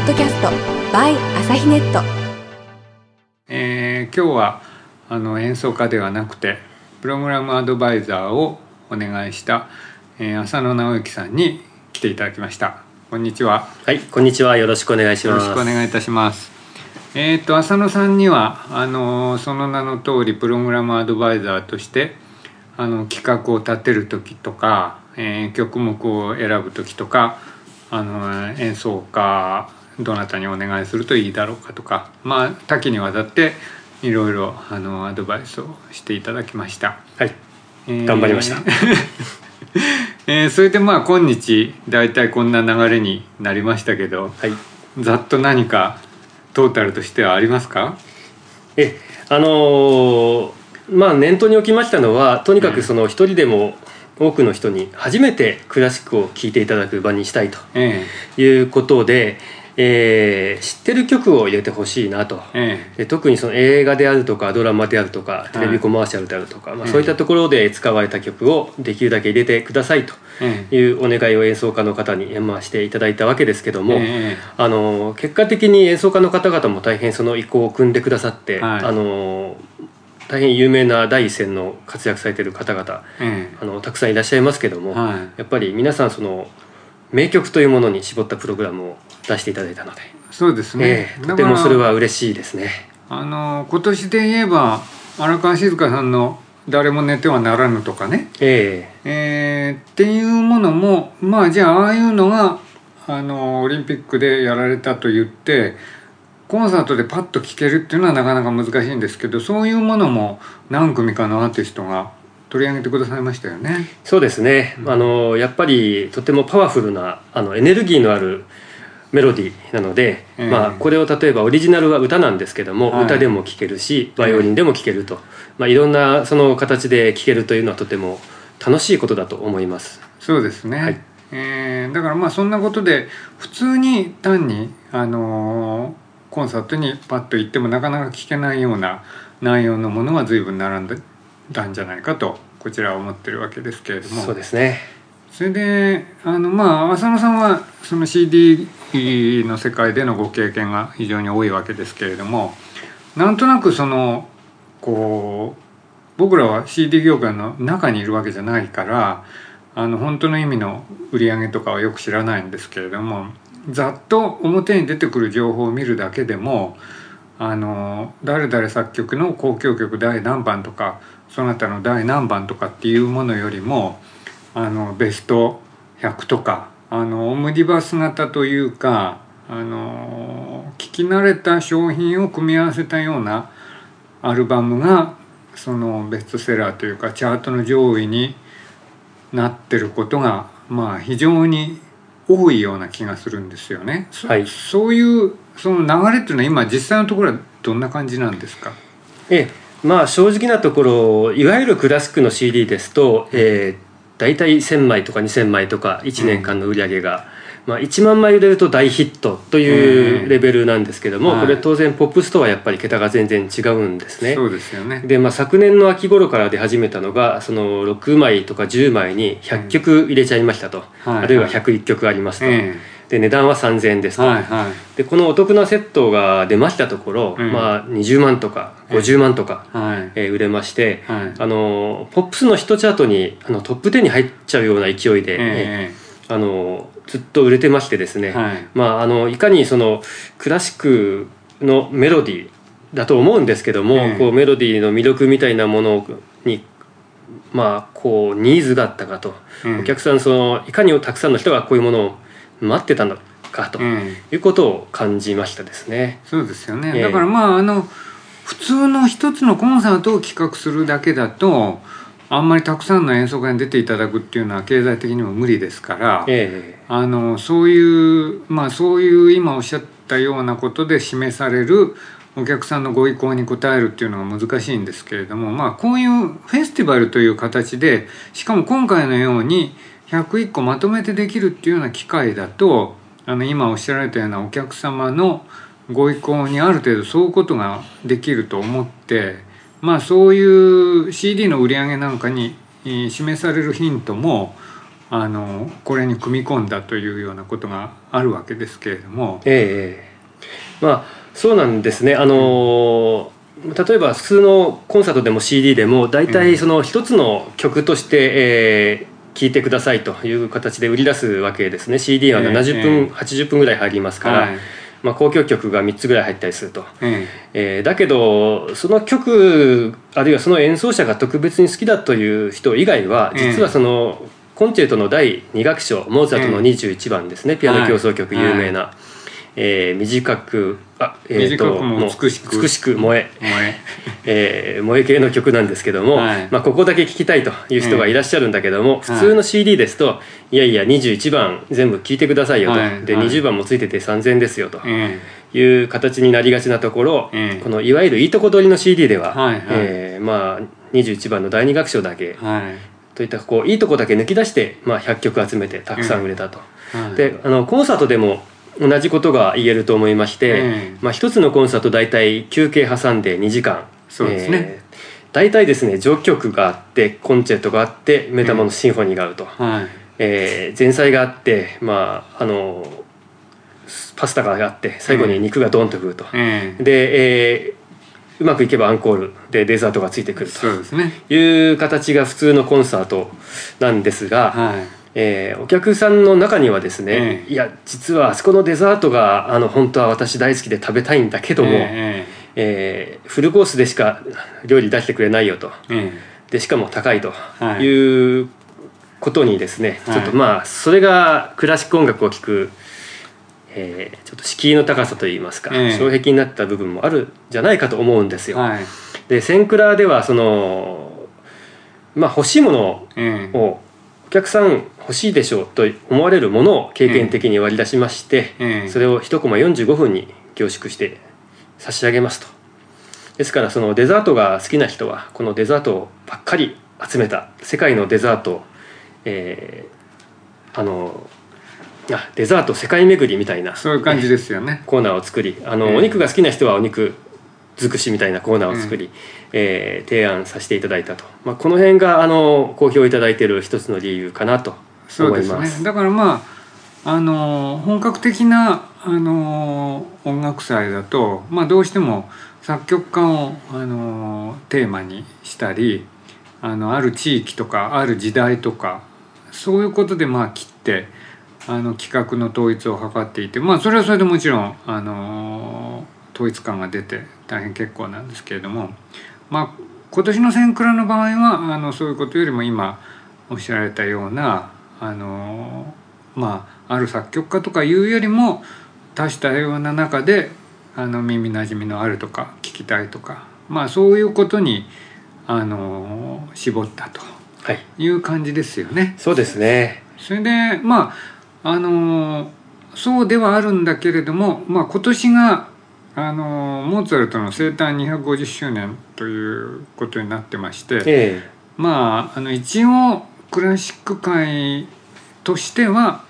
ッドキャスト by 朝日ネットえー今日はあの演奏家ではなくてプログラムアドバイザーをお願いした、えー浅野直之さんに来ていただきましたこんにちははい、こんにちは。よろしくお願いしよろます。しくお願いいたしますえっ、と浅野さんにはあのその名の通りプログラムアドバイザーとしてあの企画を立てる時とか、えー曲目を選ぶ時とかあの演奏家どなたにお願いするといいだろうかとかまあ多岐にわたっていろいろあのアドバイスをしていただきました。はい、えー頑張りました。えーそれでまあ今日大体こんな流れになりましたけどはい。ざっと何かトータルとしてはありますか？え、あのーまあ念頭に置きましたのは、とにかくその一人でも多くの人に初めてクラシックを聴いていただく場にしたいとえいうことで、えー知ってる曲を入れてほしいなと。ええ。で特にその映画であるとかドラマであるとかテレビコマーシャルであるとか、まあ、うんそういったところで使われた曲をできるだけ入れてくださいとええ。いうお願いを演奏家の方にまあしていただいたわけですけども、ええ。あの結果的に演奏家の方々も大変その意向を組んでくださって、はい。あの大変有名な第一線の活躍されている方々え。あのたくさんいらっしゃいますけども、はい。やっぱり皆さんその名曲というものに絞ったプログラムを出していただいたので、そうですね、ええとてもそれは嬉しいですね。あの今年で言えば荒川静香さんの「誰も寝てはならぬ」とかね、え。えーっていうものもまあじゃあああいうのがあのオリンピックでやられたと言ってコンサートでパッと聴けるっていうのはなかなか難しいんですけどそういうものも何組かのアーティストが取り上げてくださいましたよね。えそうですね、あのやっぱりとてもパワフルなあのエネルギーのあるメロディーなので、ええ。まあ、これを例えばオリジナルは歌なんですけども、はい。歌でも聴けるしバイオリンでも聴けると、まあ、いろんなその形で聴けるというのはとても楽しいことだと思います。そうですね、はい。えーだからまあそんなことで普通に単に、あのーコンサートにパッと行ってもなかなか聴けないような内容のものが随分並んでたんじゃないかとこちらは思ってるわけですけれども。そうですね。それであのまあ浅野さんはその CD の世界でのご経験が非常に多いわけですけれどもなんとなくそのこう僕らは CD 業界の中にいるわけじゃないからあの本当の意味の売り上げとかはよく知らないんですけれどもざっと表に出てくる情報を見るだけでもあの誰々作曲の交響曲第何番とかそなたの第何番とかっていうものよりもあのベスト100とかあのオムニバス型というかあの聞き慣れた商品を組み合わせたようなアルバムがそのベストセラーというかチャートの上位になってることがまあ非常に多いような気がするんですよね。そはいそういうその流れっていうのは今実際のところはどんな感じなんですか？ええまあ正直なところいわゆるクラシックの CD ですと、えー、大体1,000枚とか2,000枚とか1年間の売り上げが、まあ、1万枚売れると大ヒットというレベルなんですけども、はい。これ当然ポップスとはやっぱり桁が全然違うんですね。そうですよね。で、まあ、昨年の秋頃から出始めたのがその6枚とか10枚に100曲入れちゃいましたと、はい。あるいは101曲ありますと、えで値段は3000円ですと、えはいはい。でこのお得なセットが出ましたところ、うん。まあ、20万とか50万とか、はい。えー売れまして、はい。あのポップスのヒットチャートにあのトップ10に入っちゃうような勢いで、えあのずっと売れてましてですね、はい。まあ、あのいかにそのクラシックのメロディーだと思うんですけども、ええ。こうメロディーの魅力みたいなものにまあこうニーズがあったかと、うん。お客さんそのいかにたくさんの人がこういうものを待ってたのかとええいうことを感じましたですね。そうですよね、ええ。だからまああの普通の一つのコンサートを企画するだけだとあんまりたくさんの演奏家に出ていただくっていうのは経済的にも無理ですから、えあのそういうまあそういう今おっしゃったようなことで示されるお客さんのご意向に応えるっていうのが難しいんですけれどもまあこういうフェスティバルという形でしかも今回のように101個まとめてできるっていうような機会だとあの今おっしゃられたようなお客様のご意向にある程度そういうことができると思ってまあそういう CD の売り上げなんかにえー示されるヒントもあのこれに組み込んだというようなことがあるわけですけれども、ええまあそうなんですね。あの例えば普通のコンサートでも CD でも大体その一つの曲として、えー聴いてくださいという形で売り出すわけですね。CD は70分、ええ。80分ぐらい入りますから、はい。まあ、交響曲が3つぐらい入ったりすると。ええ。ーだけどその曲あるいはその演奏者が特別に好きだという人以外はええ。実はそのコンチェルトの第2楽章モーツァルトの21番ですね、ピアノ協奏曲はい有名な、えー短くあ、えーと美しく。美しく燃え。え燃え。ー萌え系の曲なんですけども、はい。まあ、ここだけ聴きたいという人がいらっしゃるんだけども、普通の CD ですと、い、やいや21番全部聴いてくださいよと、ではい。はい。20番もついてて3000ですよと。えいう形になりがちなところ、ええ。このいわゆるいいとこ取りの CD では、はい。はい。えーまあ、21番の第二楽章だけといったこういいとこだけ抜き出して、まあ、100曲集めてたくさん売れたと。はい。であのコンサートでも同じことが言えると思いまして、ええまあ、一つのコンサート大体休憩挟んで2時間。そうですね。えー大体ですね序曲があってコンチェルトがあってメタモのシンフォニーがあると、はい。えー前菜があって、まあ、あのパスタがあって最後に肉がドンとくると、ええで、えーうまくいけばアンコール。でデザートがついてくるそうですね。という形が普通のコンサートなんですが、はいえーお客さんの中にはですね、ええ。いや実はあそこのデザートがあの本当は私大好きで食べたいんだけども、ええーフルコースでしか料理出してくれないよと。ええ。でしかも高いとはい。いうことにですね、はい。ちょっとまあそれがクラシック音楽を聴く、えーちょっと敷居の高さといいますか、ええ。障壁になった部分もあるんじゃないかと思うんですよ。えはい。でセンクラではそのまあ欲しいものええ。をお客さん欲しいでしょうと思われるものを経験的に割り出しまして、ええそれを1コマ45分に凝縮して差し上げますと。ですからそのデザートが好きな人はこのデザートばっかり集めた世界のデザート、えーあのあデザート世界巡りみたいなそういう感じですよね。コーナーを作りあの、ええお肉が好きな人はお肉尽くしみたいなコーナーを作り、えー提案させていただいたと、まあ、この辺があの好評いただいている一つの理由かなとそうですね。だからまああの本格的なあの音楽祭だと、まあ、どうしても作曲家をあのテーマにしたりあのある地域とかある時代とかそういうことでまあ切ってあの企画の統一を図っていてまあそれはそれでもちろんあの統一感が出て大変結構なんですけれどもまあ今年の「千倉」の場合はあのそういうことよりも今おっしゃられたようなあのまあある作曲家とかいうよりも多種多様な中であの耳なじみのあるとか聞きたいとかまあそういうことにあの絞ったとはい。いう感じですよね。そうですね。それでまああのそうではあるんだけれども、まあ、今年があのモーツァルトの生誕250周年ということになってまして、え。まああの一応クラシック界としては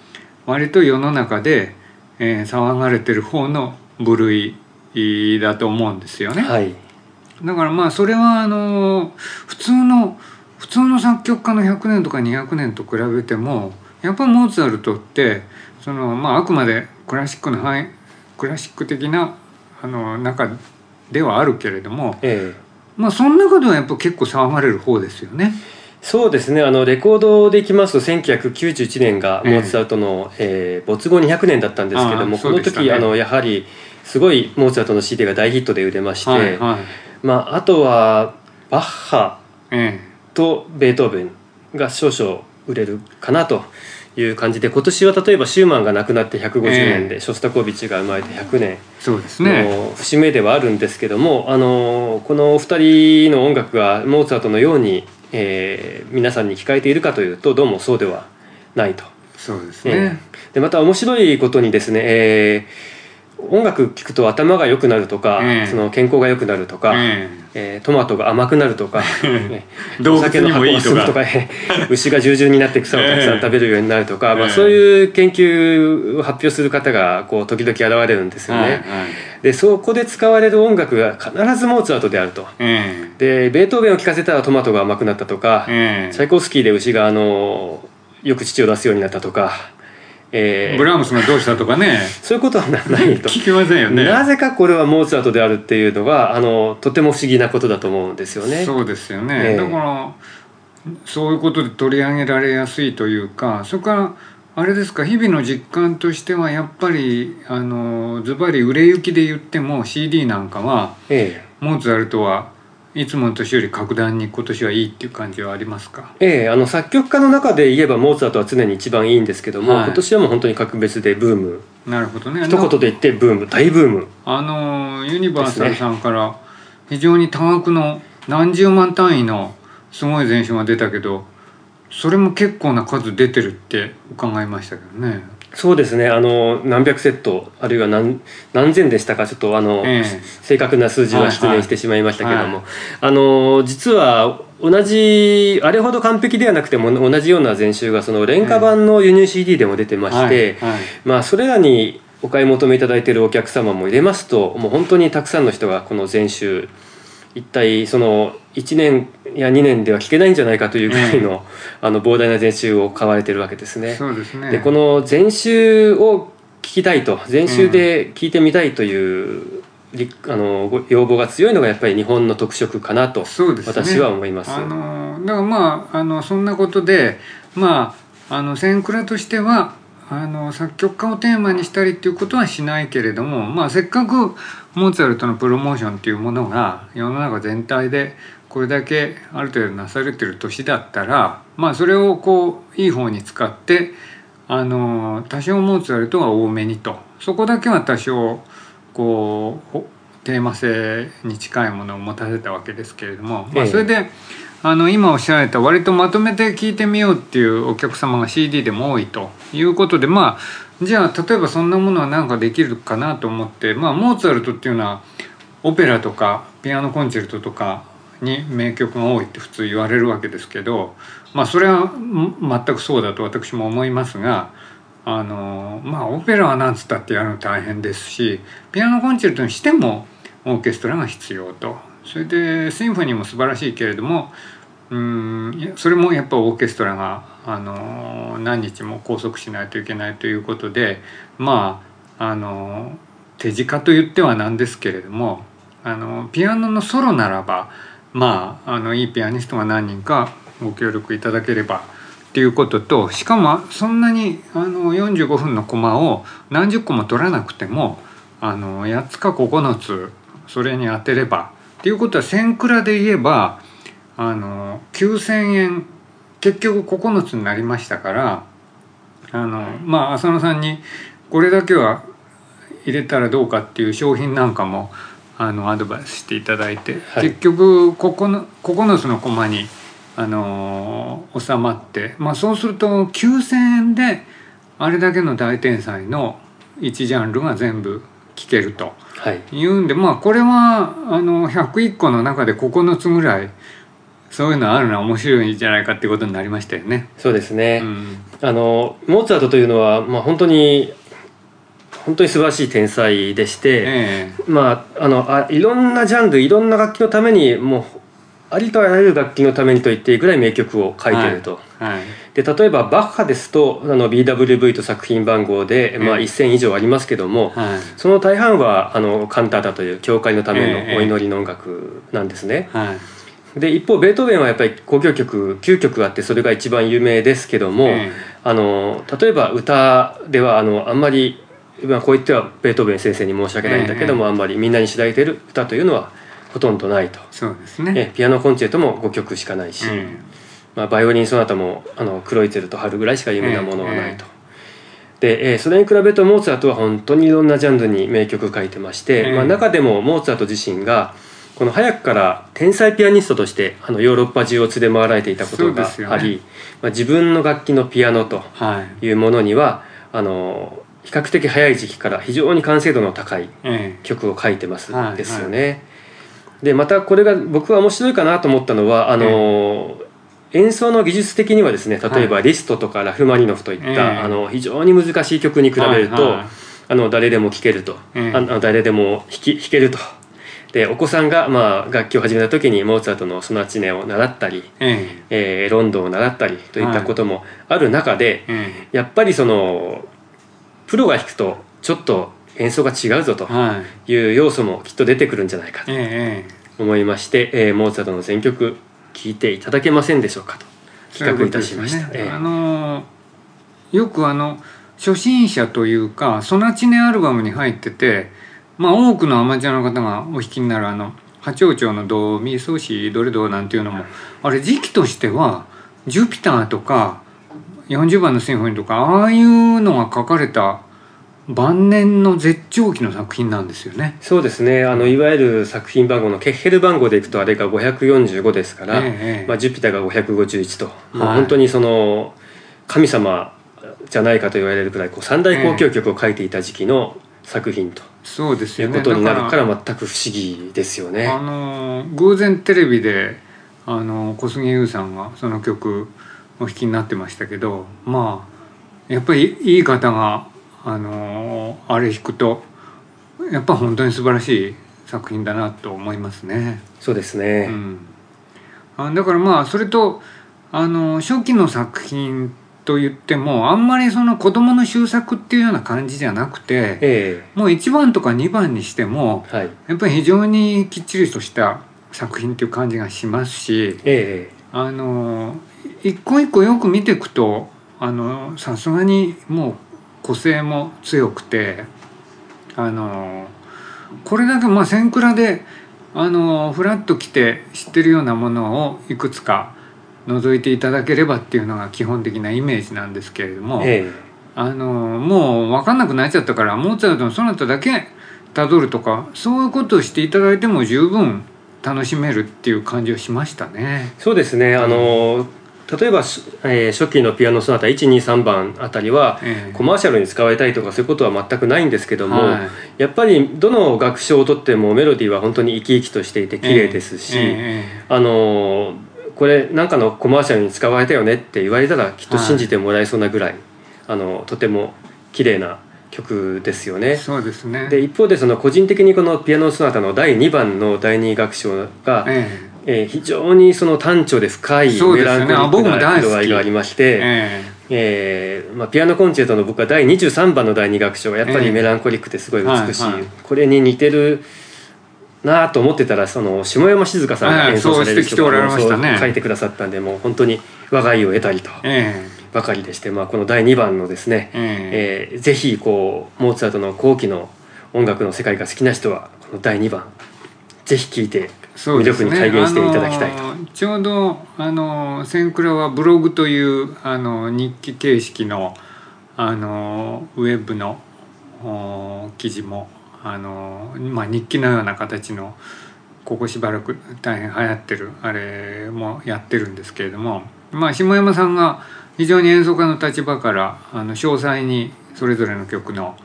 割と世の中で、えー騒がれてる方の部類だと思うんですよね。えはいだからまあそれはあの普通の普通の作曲家の100年とか200年と比べてもやっぱモーツァルトってその、まあ、あくまでクラシックの範囲クラシック的なあの中ではあるけれども、ええまあ、その中ではやっぱ結構騒がれる方ですよね。そうですね。あのレコードでいきますと1991年がええ。モーツァルトの、えー没後200年だったんですけどあも、ね。この時あのやはりすごいモーツァルトの CD が大ヒットで売れまして、はいはい。まあ、あとはバッハえとベートーベンが少々売れるかなという感じで今年は例えばシューマンが亡くなって150年で、えショスタコービッチが生まれて100年。えそうですね。の節目ではあるんですけどもあのこのお二人の音楽がモーツァルトのように、えー皆さんに聞かれているかというとどうもそうではないと。そうですえね。ーでまた面白いことにですね、えー音楽聴くと頭が良くなるとか、ええその健康が良くなるとか、ええートマトが甘くなるとか、お酒の発酵が進むとか 牛が従順になって草をたくさん食べるようになるとか、まあ、ええそういう研究を発表する方がこう時々現れるんですよね。えはいはいでそこで使われる音楽が必ずモーツァルトであると。えでベートーベンを聴かせたらトマトが甘くなったとか、えええチャイコフスキーで牛があの、よく父を出すようになったとか、えーブラームスがどうしたとかねそういうことはなないと。聞きませんよねなぜかこれはモーツァルトであるっていうのがあのとても不思議なことだと思うんですよね。そうですよね、ええだからそういうことで取り上げられやすいというかそれからあれですか日々の実感としてはやっぱりあのズバリ売れ行きで言っても CD なんかはえモーツァルトはいつもの年より格段に今年はいいっていう感じはありますか？えええあの作曲家の中で言えばモーツァルトは常に一番いいんですけども、はい。今年はもう本当に格別でブーム。なるほどね。一言で言ってブーム大ブーム。あのユニバーサルさんから非常に多額の何十万単位のすごい前哨が出たけどそれも結構な数出てるって伺いましたけどね。そうですね。あの何百セットあるいは何何千でしたかちょっとあの、ええ。正確な数字は失念してしまいましたけども、はいはい。あの実は同じあれほど完璧ではなくても同じような前集がその廉価版の輸入 CD でも出てまして、はいはい。まあそれらにお買い求めいただいているお客様も入れますともう本当にたくさんの人がこの前集一体その1年や2年では聞けないんじゃないかというぐらいの,、あの膨大な前集を買われてるわけですね。そうですねでこの前集を聞きたいと前集で聞いてみたいという、りあのご要望が強いのがやっぱり日本の特色かなと私は思います。あのだからまああのそんなことでまああのセンクラとしてはあの作曲家をテーマにしたりっていうことはしないけれども、まあ、せっかくモーツァルトのプロモーションっていうものが世の中全体でこれだけある程度なされてる年だったら、まあ、それをこういい方に使ってあの多少モーツァルトが多めにと。そこだけは多少こうほテーマ性に近いものを持たせたわけですけれども、まあ、ええそれであの今おっしゃられた割とまとめて聞いてみようっていうお客様が CD でも多いということでまあじゃあ例えばそんなものは何かできるかなと思ってまあモーツァルトっていうのはオペラとかピアノコンチェルトとかに名曲が多いって普通言われるわけですけどまあそれは全くそうだと私も思いますがあのまあオペラはなんつったってやるの大変ですしピアノコンチェルトにしてもオーケストラが必要と。それでシンフォニーも素晴らしいけれどもうんそれもやっぱオーケストラがあの何日も拘束しないといけないということでまああの手近と言ってはなんですけれどもあのピアノのソロならばまああのいいピアニストが何人かご協力いただければっていうこととしかもそんなにあの45分のコマを何十個も取らなくてもあの8つか9つそれに当てればっていうことは1000クラで言えばあの9,000円結局9つになりましたからあのまあ浅野さんにこれだけは入れたらどうかっていう商品なんかもあのアドバイスしていただいて、はい結局 9, 9つのコマにあの収まって、まあ、そうすると9,000円であれだけの大天才の1ジャンルが全部聴けると。はい言うんでまあこれはあの101個の中で9つぐらいそういうのあるのは面白いんじゃないかっていうことになりましたよね。そうですね、うん、あのモーツァルトというのは、まあ、本当に本当に素晴らしい天才でして、えまあ、あのあいろんなジャンルいろんな楽器のためにもうありとあらゆる楽器のためにと言っていいぐらい名曲を書いていると、えはい。で例えばバッハですとあの BWV と作品番号で、まあ、うん1000以上ありますけども、はい。その大半はあのカンタータという教会のためええのお祈りの音楽なんですね。はい。で一方ベートーベンはやっぱり交響曲9曲あってそれが一番有名ですけども、ええ。あの例えば歌ではあのあんまり、まあ、こう言ってはベートーベン先生に申し訳ないんだけども、あんまりみんなに知られている歌というのはほとんどないと。そうですね。えピアノコンチェルトも5曲しかないし、えまあ、バイオリンソナタもあのクロイツェルと春ぐらいしか有名なものはないと。で、えーそれに比べるとモーツァルトは本当にいろんなジャンルに名曲書いてまして、ええまあ、中でもモーツァルト自身がこの早くから天才ピアニストとしてあのヨーロッパ中を連れ回られていたことがあり、まあ、自分の楽器のピアノとはい。いうものにはあの比較的早い時期から非常に完成度の高いえ曲を書いてますはいですよね。でまたこれが僕は面白いかなと思ったのはあの、演奏の技術的にはですね例えばはリストとかラフマニノフといった、ええ。あの非常に難しい曲に比べると、はいはいあの誰でも聴けると、ええ。あの誰でも弾き弾けると。でお子さんがまあ楽器を始めた時にモーツァルトのソナチネを習ったり、え。えーロンドンを習ったりといったこともある中で、ええ。やっぱりそのプロが弾くとちょっと演奏が違うぞとい。いう要素もきっと出てくるんじゃないかとええ思いまして、えーモーツァルトの全曲聴いていただけませんでしょうかと企画いたしました。ういうね。あのよくあの初心者というかソナチネアルバムに入っててまあ多くのアマチュアの方がお弾きになるあの八丁町のドミソシドレドなんていうのもあれ時期としてはジュピターとか40番のシンフォニーとかああいうのが書かれた晩年の絶頂期の作品なんですよね。そうですねあのいわゆる作品番号のケッヘル番号でいくとあれが545ですから、ええまあ、ジュピターが551と、はい本当にその神様じゃないかと言われるくらいこう三大交響曲を書いていた時期の作品とそうですよね。いうことになるかだら全く不思議ですよね。あの偶然テレビであの小杉優さんがその曲お弾きになってましたけどまあやっぱりいい方があのあれ弾くとやっぱ本当に素晴らしい作品だなと思いますね。そうですね、うん、あだからまあそれとあの初期の作品と言ってもあんまりその子供の終作っていうような感じじゃなくてえもう1番とか2番にしてもえはい。やっぱり非常にきっちりとした作品っていう感じがしますしえあの一個一個よく見ていくとあのさすがにもう個性も強くてあのこれだけまあ千倉であのフラッと来て知ってるようなものをいくつか覗いていただければっていうのが基本的なイメージなんですけれども。ええあのもう分かんなくなっちゃったからモーツァルトのソナタだけたどるとかそういうことをしていただいても十分楽しめるっていう感じはしましたね。そうですねあの例えば、しえー初期のピアノソナタ123番あたりは、ええ。コマーシャルに使われたりとかそういうことは全くないんですけども、はい。やっぱりどの楽章をとってもメロディーは本当に生き生きとしていて綺麗ですし、えあのこれなんかのコマーシャルに使われたよねって言われたらきっと信じてもらえそうなぐらい、あのとても綺麗な曲ですよね。えそうですね。で一方でその個人的にこのピアノソナタの第2番の第2楽章が、ええー非常にその単調で深いメランコリックな色合いがありましえて、ええ。ーまあ、ピアノコンチェルトの僕は第23番の第2楽章がやっぱりええ。メランコリックですごい美しい、はいはい。これに似てるなと思ってたらその下山静香さんが演奏される人はいそう指摘しておられましたね。そう書いてくださったんでもう本当に我が家を得たりとえばかりでして、まあ、この第2番のですね、ええ。えーぜひこうモーツァルトの後期の音楽の世界が好きな人はこの第2番ぜひ聴いて魅力に体現していただきたいと、あのちょうどあの千倉はブログというあの日記形式のあのウェブのお記事もあの、まあ、日記のような形のここしばらく大変流行ってるあれもやってるんですけれども、まあ、下山さんが非常に演奏家の立場からあの詳細にそれぞれの曲の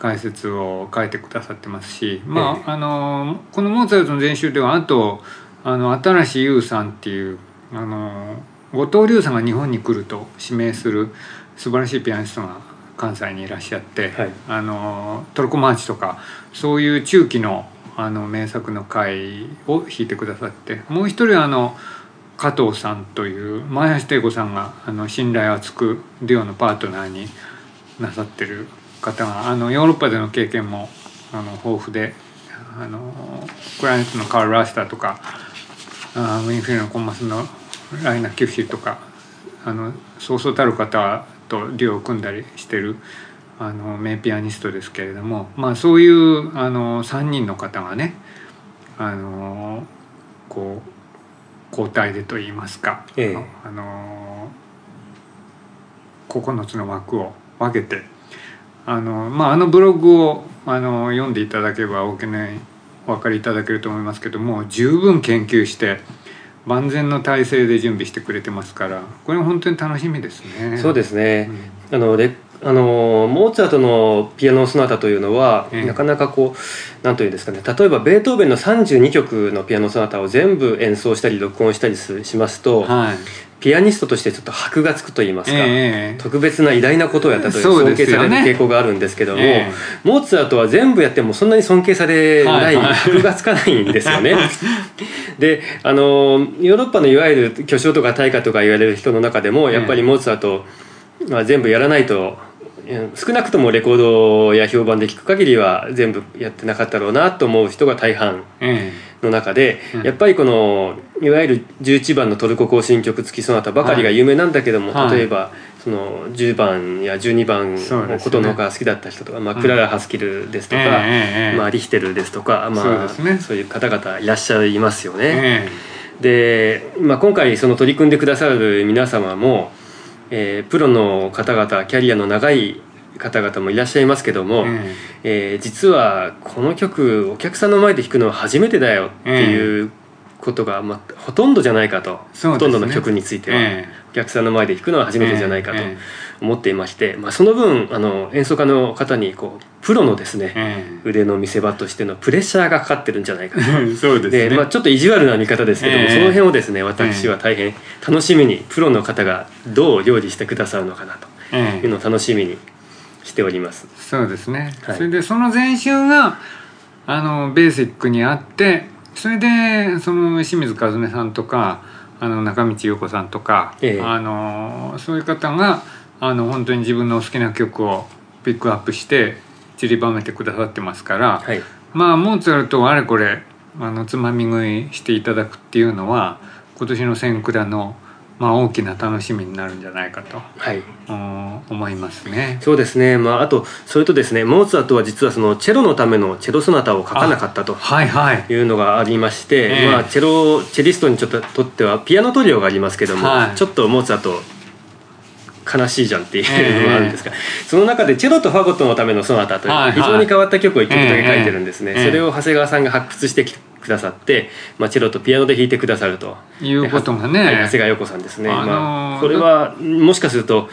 解説を書いてくださってますし、まえ。ああのこのモーツァルトの全集ではあとあの新しい優さんっていうあの後藤龍さんが日本に来ると指名する素晴らしいピアニストが関西にいらっしゃって、はい。あのトルコマーチとかそういう中期のあの名作の回を弾いてくださってもう一人はあの加藤さんという前橋汀子さんがあの信頼を厚くデュオのパートナーになさってる方があのヨーロッパでの経験もあの豊富であのクライアントのカール・ラスターとかあウィンフィルのコンマスのライナ・キュッシュとかあのそうそうたる方とデュオを組んだりしてるあの名ピアニストですけれども、まあ、そういうあの3人の方がねあのこう交代でと言いますか、ええ。あの9つの枠を分けてあの,、まあ、あのブログをあの読んでいただければ大きなお分かりいただけると思いますけどもう十分研究して万全の体制で準備してくれてますからこれは本当に楽しみですね。そうですね、うん。あのレあのモーツァルトのピアノソナタというのは、ええ。なかなかこうなんというんですかね。例えばベートーベンの32曲のピアノソナタを全部演奏したり録音したりすしますと、はいピアニストとしてちょっと箔がつくと言いますか、ええ特別な偉大なことをやったという尊敬される傾向があるんですけども、ええ。モーツァルトは全部やってもそんなに尊敬されない、はいはい。箔がつかないんですよね。であのヨーロッパのいわゆる巨匠とか大家とか言われる人の中でもやっぱりモーツァルト、まあ、全部やらないとうん少なくともレコードや評判で聞く限りは全部やってなかったろうなと思う人が大半えの中で、うん。やっぱりこのいわゆる11番のトルコ行進曲付きソナタばかりが有名なんだけども、はい。例えばその10番や12番のことのほか好きだった人とか、まあ、うんクララ・ハスキルですとか、ええええまあ、リヒテルですとか、まあ、そうね。そういう方々いらっしゃいますよえね。で、まあ、今回その取り組んでくださる皆様も、えープロの方々キャリアの長い方々もいらっしゃいますけども、ええー実はこの曲お客さんの前で弾くのは初めてだよっていうことが、まあ、ほとんどじゃないかと、ね。ほとんどの曲については、えお客さんの前で弾くのは初めてじゃないかとええ。思っていまして、まあ、その分あの演奏家の方にこうプロのですね、え腕の見せ場としてのプレッシャーがかかってるんじゃないかと。え そうですね。でまあ、ちょっと意地悪な見方ですけども、ええ。その辺をですね私は大変楽しみにプロの方がどう料理してくださるのかなと。ええ。いうのを楽しみにしております。そうですね、はい。それでその前週があのベーシックにあってそれでその清水和音さんとかあの中道優子さんとか、ええ。あのそういう方があの本当に自分のお好きな曲をピックアップして散りばめてくださってますから、はい。まあモーツァルトをあれこれあのつまみ食いしていただくっていうのは今年の千倉の、まあ、大きな楽しみになるんじゃないかと。はい。うん思いますね。そうですね、まあ、あとそれとですねモーツァルトは実はそのチェロのためのチェロソナタを書かなかったと。はいはい。いうのがありまして、ええ。まあ、チェロチェリストにちょっととってはピアノトリオがありますけども、はい。ちょっとモーツァルト悲しいじゃんっていうのがあるんですが、その中でチェロとファゴットのためのソナタというはいはい。非常に変わった曲を1曲だけ書いてるんですね、ええ。それを長谷川さんが発掘してきてくださって、まあ、チェロとピアノで弾いてくださると。いうことがね。はい長谷川陽子さんですね、あのーまあ、これはもしかすると、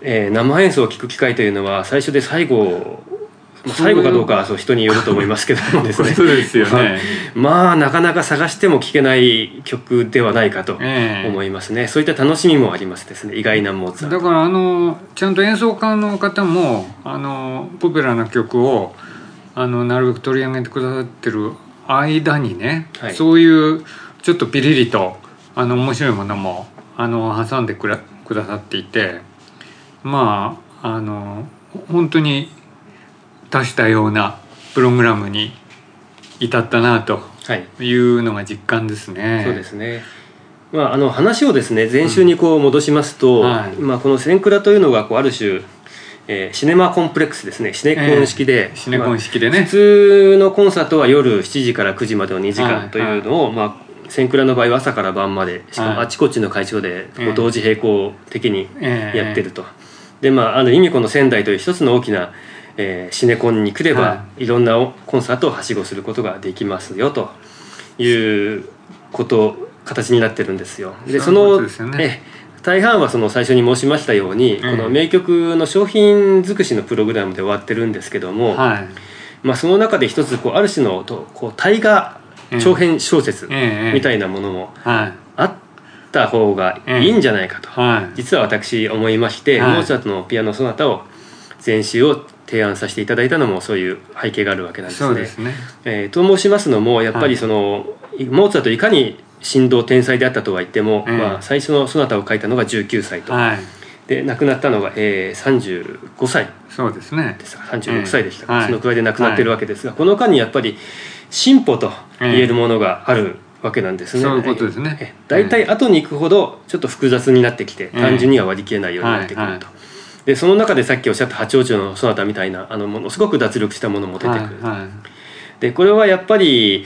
えー生演奏を聴く機会というのは最初で最後まあ最後かどうかはそう人によると思いますけどもですね。そうですよね。まあなかなか探しても聴けない曲ではないかとええ。思いますね、そういった楽しみもありますですね。意外なモーツァルト。だからあのちゃんと演奏家の方もあのポピュラーな曲をあのなるべく取り上げてくださってる間にね、はいそういうちょっとピリリとあの面白いものもあの挟んでくらくださっていてまああの本当に出したようなプログラムに至ったなとはいいうのが実感ですね。そうですね。まあ、あの話をですね前週にこう戻しますと、はいまあ、この「センクラ」というのがこうある種、えーシネマコンプレックスですね。シネコン式で、シネコン式でまあね。普通のコンサートは夜7時から9時までの2時はい間というのを、まあ、センクラの場合は朝から晩まで。しかもはい。あちこちの会場で同時並行的にええやってると。でまあ、ある意味この仙台という一つの大きな、えーシネコンに来れば、、はい。ろんなコンサートをはしごすることができますよということ形になってるんですよ。でそのとですよね。え大半はその最初に申しましたように、えこの名曲の商品尽くしのプログラムで終わってるんですけども、はい。まあ、その中で一つこうある種のとこう大河長編小説ええみたいなものもはい。あった方がいいんじゃないかと、はい。実は私思いまして、はいモーツァルトのピアノ・ソナタを全集を提案させていただいたのもそういう背景があるわけなんですね。すね。えーと申しますのもやっぱはいりその、モーツァルトいかに神童天才であったとは言っても、ええまあ、最初のソナタを書いたのが19歳と、はい。で亡くなったのが、えー、35歳そうですねで。すか36歳でしたか、はいそのくらいで亡くなってるわけですが、この間にやっぱり進歩と言えるものがあるわけなんですね。そういうことですねえ大体後に行くほどちょっと複雑になってきて、ええ単純には割り切れないようになってくると。はいはいでその中でさっきおっしゃった八王子のソナタみたいなあのものすごく脱力したものも出てくる、はい。はい。でこれはやっぱり、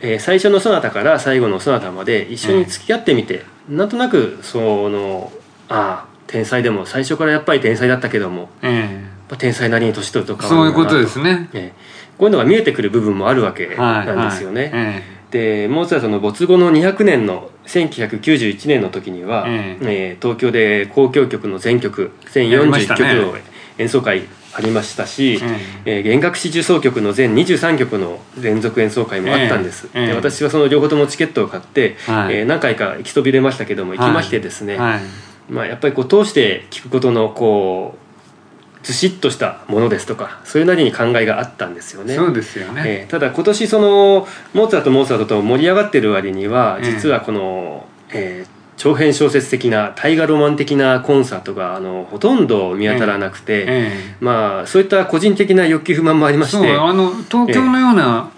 えー最初のソナタから最後のソナタまで一緒に付き合ってみて、なんとなくそのああ天才でも最初からやっぱり天才だったけどもえやっぱ天才なりに年取るとえ変わるんだなそういうことですね。ええこういうのが見えてくる部分もあるわけはい。なんですよね。はいえでモーツァルトの没後の200年の1991年の時には、ええー東京で交響曲の全曲やりまし1041たね曲を演奏会ありましたし、うん。えー弦楽四重奏曲の全23曲の連続演奏会もあったんです、ええで私はその両方ともチケットを買って、はい。えー何回か行きそびれましたけども行きましてですね、はい。まあ、やっぱりこう通して聞くことのこうずしっとしたものですとかそういうなりに考えがあったんですよね。そうですよね、えーただ今年そのモーツァルトモーツァルトと盛り上がってる割にはええ実はこの、えー長編小説的な大河ロマン的なコンサートがあのほとんど見当たらなくて、ええ。まあそういった個人的な欲求不満もありましそうてあの東京のような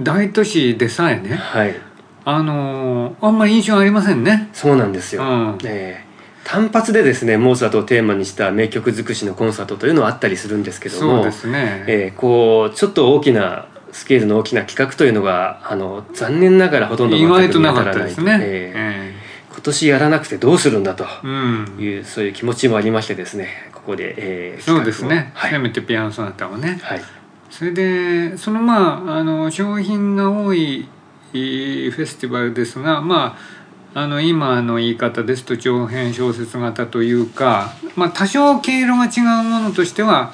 大都市でさえね、はい。あのあんまり印象ありませんね。そうなんですよ、うん。えー単発でですねモーツァルトをテーマにした名曲尽くしのコンサートというのはあったりするんですけどもそうですね、えーこうちょっと大きなスケールの大きな企画というのがあの残念ながらほとんど意外となかったですね、えーえ今年やらなくてどうするんだと。えうん。いう、そういう気持ちもありましてですね。ここで、えーそうですね、企せめてピアノソナタをね。はい、それでそのまああの商品が多いいいフェスティバルですがまああの今の言い方ですと長編小説型というか、まあ、多少経路が違うものとしては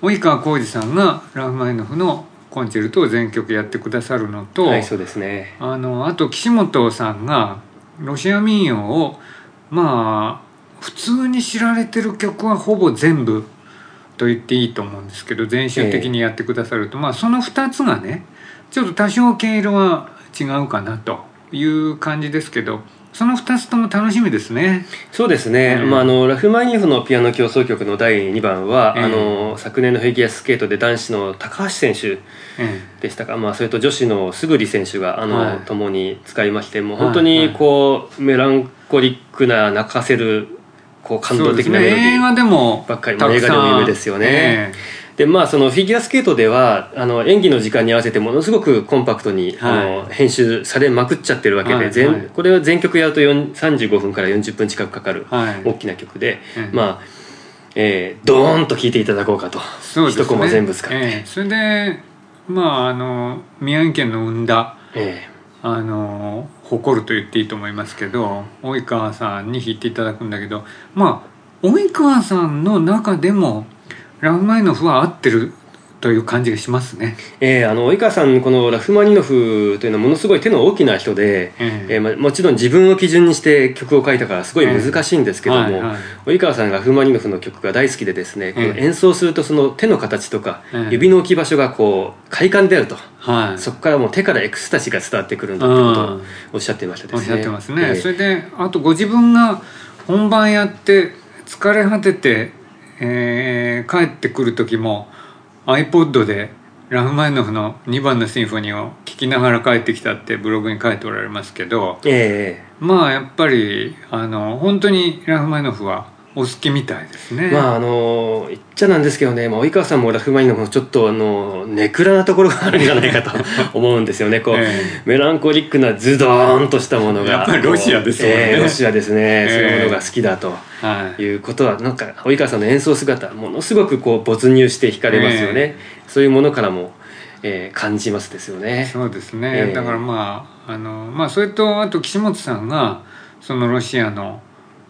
及川浩二さんがラフマニノフのコンチェルトを全曲やってくださるのと、はい、そうですね。あのあと岸本さんがロシア民謡をまあ普通に知られてる曲はほぼ全部と言っていいと思うんですけど全集的にやってくださると、まあその2つがねちょっと多少毛色は違うかなという感じですけどその2つとも楽しみですね。そうですね、うん。まあ、あのラフマニノフのピアノ協奏曲の第2番は、ええあの昨年のフィギュアスケートで男子の高橋選手えでしたか、まあ、それと女子のすぐり選手があの、はい。共に使いましてもうはい。本当にこう、メランコリックな泣かせるこうえ感動的なメロディーそうですね。映画でもばっかり。たくさん映画でも有名ですよね。えでまあそのフィギュアスケートではあの演技の時間に合わせてものすごくコンパクトに、はい。あの編集されまくっちゃってるわけで、はい。全はい。これは全曲やると4 35分から40分近くかかる大きな曲で、うんまあ、えー、ドーンと聴いていただこうかと。そうですね。一コマ全部使って、ええ。それでまああの宮城県の生んだえ。あの誇ると言っていいと思いますけど及川さんに弾いていただくんだけどまあ及川さんの中でもラフマニノフは合ってるという感じがしますね。えーあの及川さんこのラフマニノフというのはものすごい手の大きな人で、ええ。えーまあ、もちろん自分を基準にして曲を書いたからすごい難しいんですけども、はいはい。及川さんがラフマニノフの曲が大好きでですね、このええ演奏するとその手の形とか、ええ。指の置き場所がこう快感であると、はい、そこからもう手からエクスタシーが伝わってくるんだってことをおっしゃってましたですね。おっしゃってますね、ええ。それであとご自分が本番やって疲れ果てて、えー帰ってくる時も iPod でラフマニノフの2番のシンフォニーを聴きながら帰ってきたってブログに書いておられますけどえまあやっぱりあの本当にラフマニノフはお好きみたいですね。えまああの言っちゃなんですけどね、まあ、及川さんもラフマニノフもちょっとあのネクラなところがあるんじゃないかと思うんですよね。こう、えメランコリックなズドーンとしたものが。やっぱりロシアですね。ええロシアですね、ええ。そういうものが好きだと。はい。いうことはなんか及川さんの演奏姿ものすごくこう没入して惹かれますよね、そういうものからも、ええ感じますですよね。そうですね、ええ。だからまああのまあそれとあと岸本さんがそのロシアの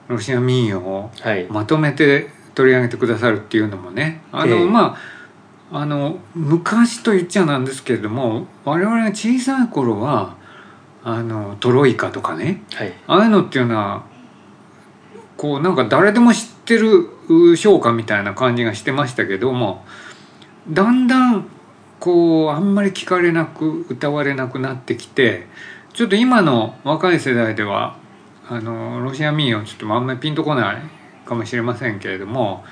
ロシア民謡をはい。まとめて取り上げてくださるっていうのもねあの、ええ。まああの昔と言っちゃなんですけれども我々が小さい頃はあのトロイカとかねはい。ああいうのっていうのはこうなんか誰でも知ってるう唱歌みたいな感じがしてましたけどもだんだんこうあんまり聞かれなく歌われなくなってきてちょっと今の若い世代ではあのロシア民謡ちょっとあんまりピンとこないかもしれませんけれども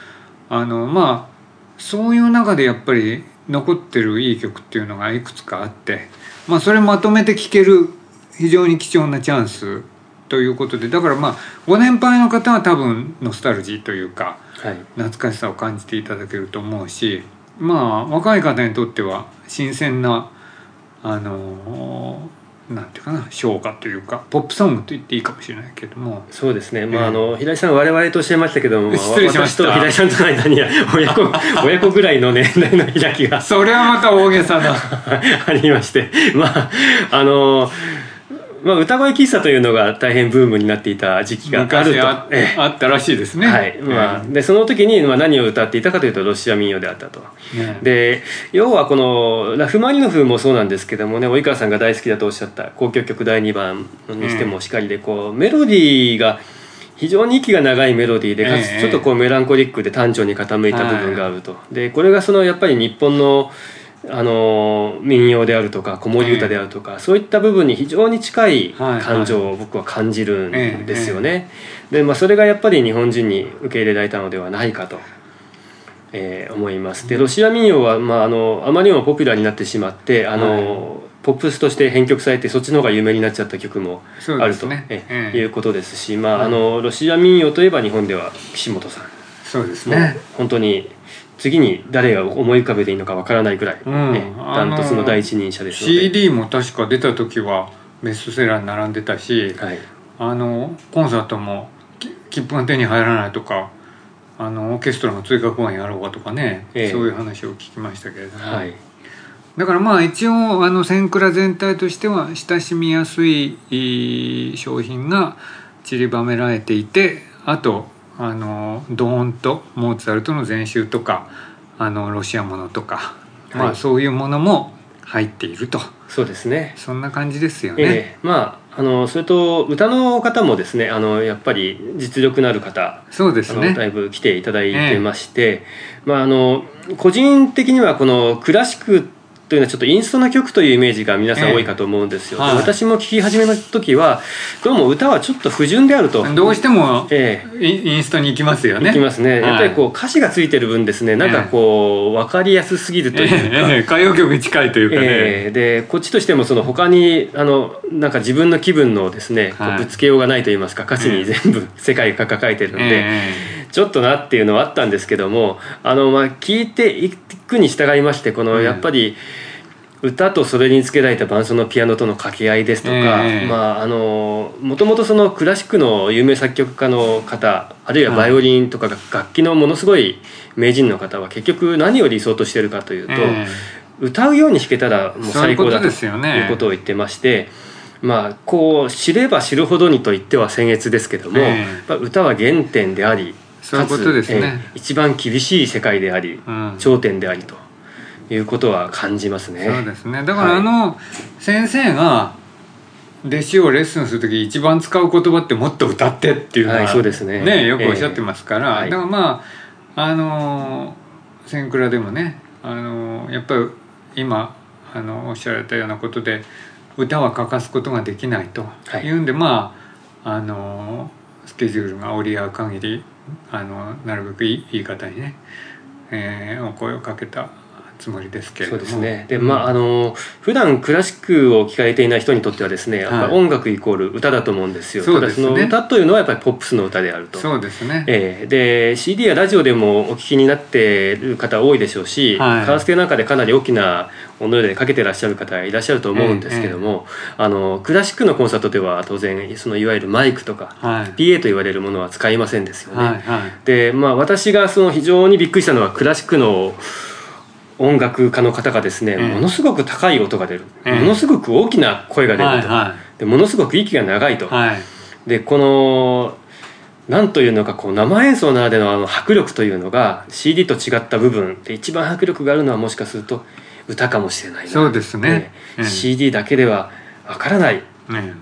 あのまあそういう中でやっぱり残ってるいい曲っていうのがいくつかあって、まあ、それまとめて聴ける非常に貴重なチャンスということでだからまあご年配の方は多分ノスタルジーというかはい。懐かしさを感じていただけると思うしまあ若い方にとっては新鮮なあのなんていうかな唱歌というかポップソングと言っていいかもしれないけども。そうですね、まあ、え。えあの平井さん我々とおっしゃいましたけども、ま あ失礼しました。私と平井さんとの間には親子 親子ぐらいの年代の開きが。それはまた大げさな。ありまして。まああのまあ、歌声喫茶というのが大変ブームになっていた時期があると。昔あええ。あったらしいですね。はい。まあ、でその時にまあ何を歌っていたかというとロシア民謡であったと。ね。で要はこのラフマニノフもそうなんですけどもね及川さんが大好きだとおっしゃった交響曲第2番にしてもしかりでこうメロディーが非常に息が長いメロディーでかええ。つちょっとこうメランコリックで単調に傾いた部分があると、でこれがそのやっぱり日本のあの民謡であるとか子守歌であるとか、そういった部分に非常に近いはい感情を僕は感じるんですよね。でまあ、それがやっぱり日本人に受け入れられたのではないかと。えー思います。でロシア民謡は、まあ、あのあまりにもポピュラーになってしまってあの、ポップスとして編曲されてそっちの方が有名になっちゃった曲もあると、ねえええ。いうことですし、まあ、あのロシア民謡といえば日本では岸本さん、そうですね。本当に次に誰が思い浮かべていいのかわからないくらい、うん。ねダントツの第一人者ですので、CD も確か出た時はベストセラーに並んでたしはい、あのコンサートもき切符が手に入らないとかあのオーケストラの追加公演やろうかとかね、ええ。そういう話を聞きましたけれども、はい。だからまあ一応あの千倉全体としては親しみやすい商品が散りばめられていてあとあのドーンとモーツァルトの全集とかあのロシアものとか、まはい。あそういうものも入っていると。そうですね。そんな感じですよね。ええ。まああのそれと歌の方もですねあのやっぱり実力のある方そうですね。だいぶ来ていただいてまして、まあ、あの個人的にはこのクラシックというのはちょっとインストな曲というイメージが皆さん多いかと思うんですよ、ええはい。で私も聴き始めの時はどうも歌はちょっと不純であると、どうしてもええ。インストに行きますよね。いきますね、はい。やっぱりこう歌詞がついてる分ですね。なんかこう分かりやすすぎるというか、ええ。歌謡曲に近いというかね。ええ。でこっちとしてもその他にあのなんか自分の気分のですね、ぶつけようがないと言いますか歌詞に全部世界が抱えてるんで、えちょっとなっていうのはあったんですけどもあのまあ聞いていくに従いましてこのうん。やっぱり歌とそれにつけられた伴奏のピアノとの掛け合いですとか、ええまああのもともとそのクラシックの有名作曲家の方あるいはバイオリンとか楽器のものすごい名人の方は結局何を理想としてるかというと、え歌うように弾けたらもう最高だということを言ってまして。まあ、こう知れば知るほどにと言っては僭越ですけども、ええやっぱ歌は原点でありそういうことですね。ええ一番厳しい世界であり、うん。頂点でありということは感じますね。そうですね。だからはい。あの先生が弟子をレッスンする時一番使う言葉ってもっと歌ってっていうのは、はいそうですね。よくおっしゃってますから、ええはいだからまああの千倉でもねあのやっぱり今あのおっしゃられたようなことで歌は欠かすことができないと。はい。いうんで、まああのスケジュールが折り合う限りあのなるべくいいい方にね、えーお声をかけた。つもりですけれども。そうですね。でまああの普段クラシックを聴かれていない人にとってはですねやっぱはい。音楽イコール歌だと思うんですよ、そうですね。ただその歌というのはやっぱりポップスの歌であると。そうですね、ええ。で CD やラジオでもお聞きになっている方多いでしょうし、はい。カーステなんかでかなり大きな音量でかけてらっしゃる方いらっしゃると思うんですけども、あのクラシックのコンサートでは当然そのいわゆるマイクとか、はい。PA と言われるものは使いませんですよね。はいはい。でまあ私がその非常にびっくりしたのはクラシックの音楽家の方がですね、ええものすごく高い音が出る、ええものすごく大きな声が出ると、はでものすごく息が長いと、いはい。はいでこのなんというのかこう生演奏ならではのあの迫力というのが CD と違った部分。で一番迫力があるのはもしかすると歌かもしれないな。そうですね。ええうん。CD だけではわからないね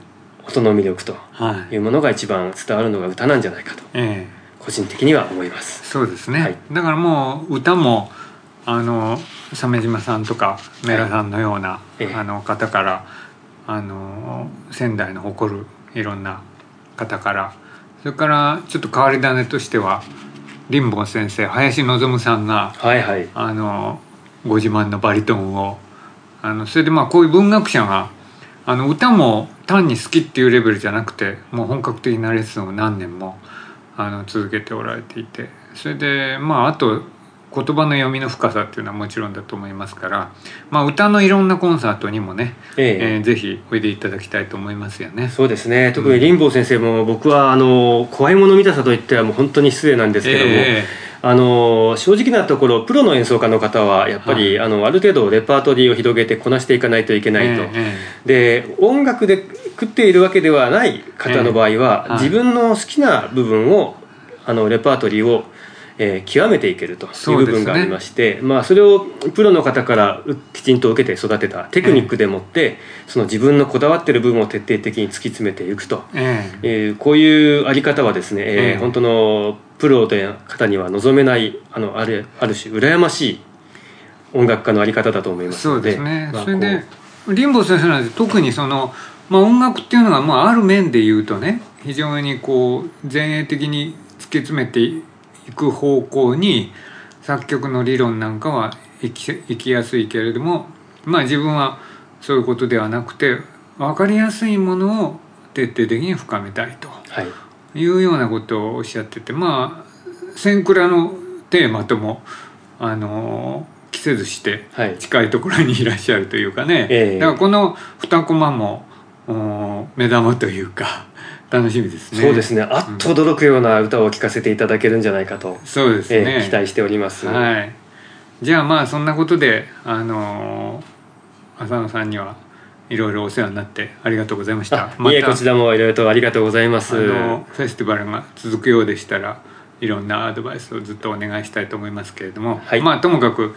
音の魅力とはい。いうものが一番伝わるのが歌なんじゃないかと。ええ。個人的には思います。そうですね、はい。だからもう歌もあの鮫島さんとかメラさんのような、ええ。あの方からあの仙台の誇るいろんな方からそれからちょっと変わり種としては林坊先生林望さんがはいはい。あのご自慢のバリトンをあのそれでまあこういう文学者があの歌も単に好きっていうレベルじゃなくてもう本格的なレッスンを何年もあの続けておられていてそれでまああと言葉の読みの深さっていうのはもちろんだと思いますから、まあ、歌のいろんなコンサートにもね、ええ。えーぜひおいでいただきたいと思いますよね。そうですね。特に林坊先生も僕はあの怖いもの見たさといってはもう本当に失礼なんですけども、えあの正直なところプロの演奏家の方はやっぱり、あのある程度レパートリーを広げてこなしていかないといけないと、ええ。で音楽で食っているわけではない方の場合は、ええ。はい。自分の好きな部分をあのレパートリーを、えー極めていけるといそう部分がありまして、まあ、それをプロの方からうきちんと受けて育てたテクニックでもって、その自分のこだわってる部分を徹底的に突き詰めていくと。ええ。えーこういうあり方はですね、えーええ。本当のプロの方には望めないあのあるある種羨ましい音楽家のあり方だと思いますそうのでですね、まあそれでこ林坊先生なんて特にその、まあ、音楽っていうのが、まあ、ある面で言うとね非常にこう前衛的に突き詰めていく方向に作曲の理論なんかは行き行きやすいけれどもまあ自分はそういうことではなくて分かりやすいものを徹底的に深めたいと。い。いうようなことをおっしゃっててまあ千倉のテーマともあの着せずしてはい。近いところにいらっしゃるというかね、ええ。だからこの二コマもお目玉というか楽しみですね。そうですね。あっと驚くような歌を聴かせていただけるんじゃないかと、そうですね、えー期待しております、はい。じゃあまあそんなことであの浅野さんにはいろいろお世話になってありがとうございました。あいえこちらもいろいろとありがとうございます。あのフェスティバルが続くようでしたらいろんなアドバイスをずっとお願いしたいと思いますけれども、はい。まあともかく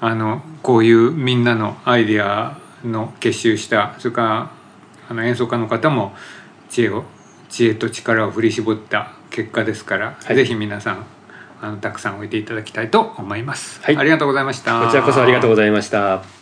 あのこういうみんなのアイデアの結集したそれからあの演奏家の方も知恵を知恵と力を振り絞った結果ですから、はい。ぜひ皆さんあのたくさん置いていただきたいと思います、はい。ありがとうございました。こちらこそありがとうございました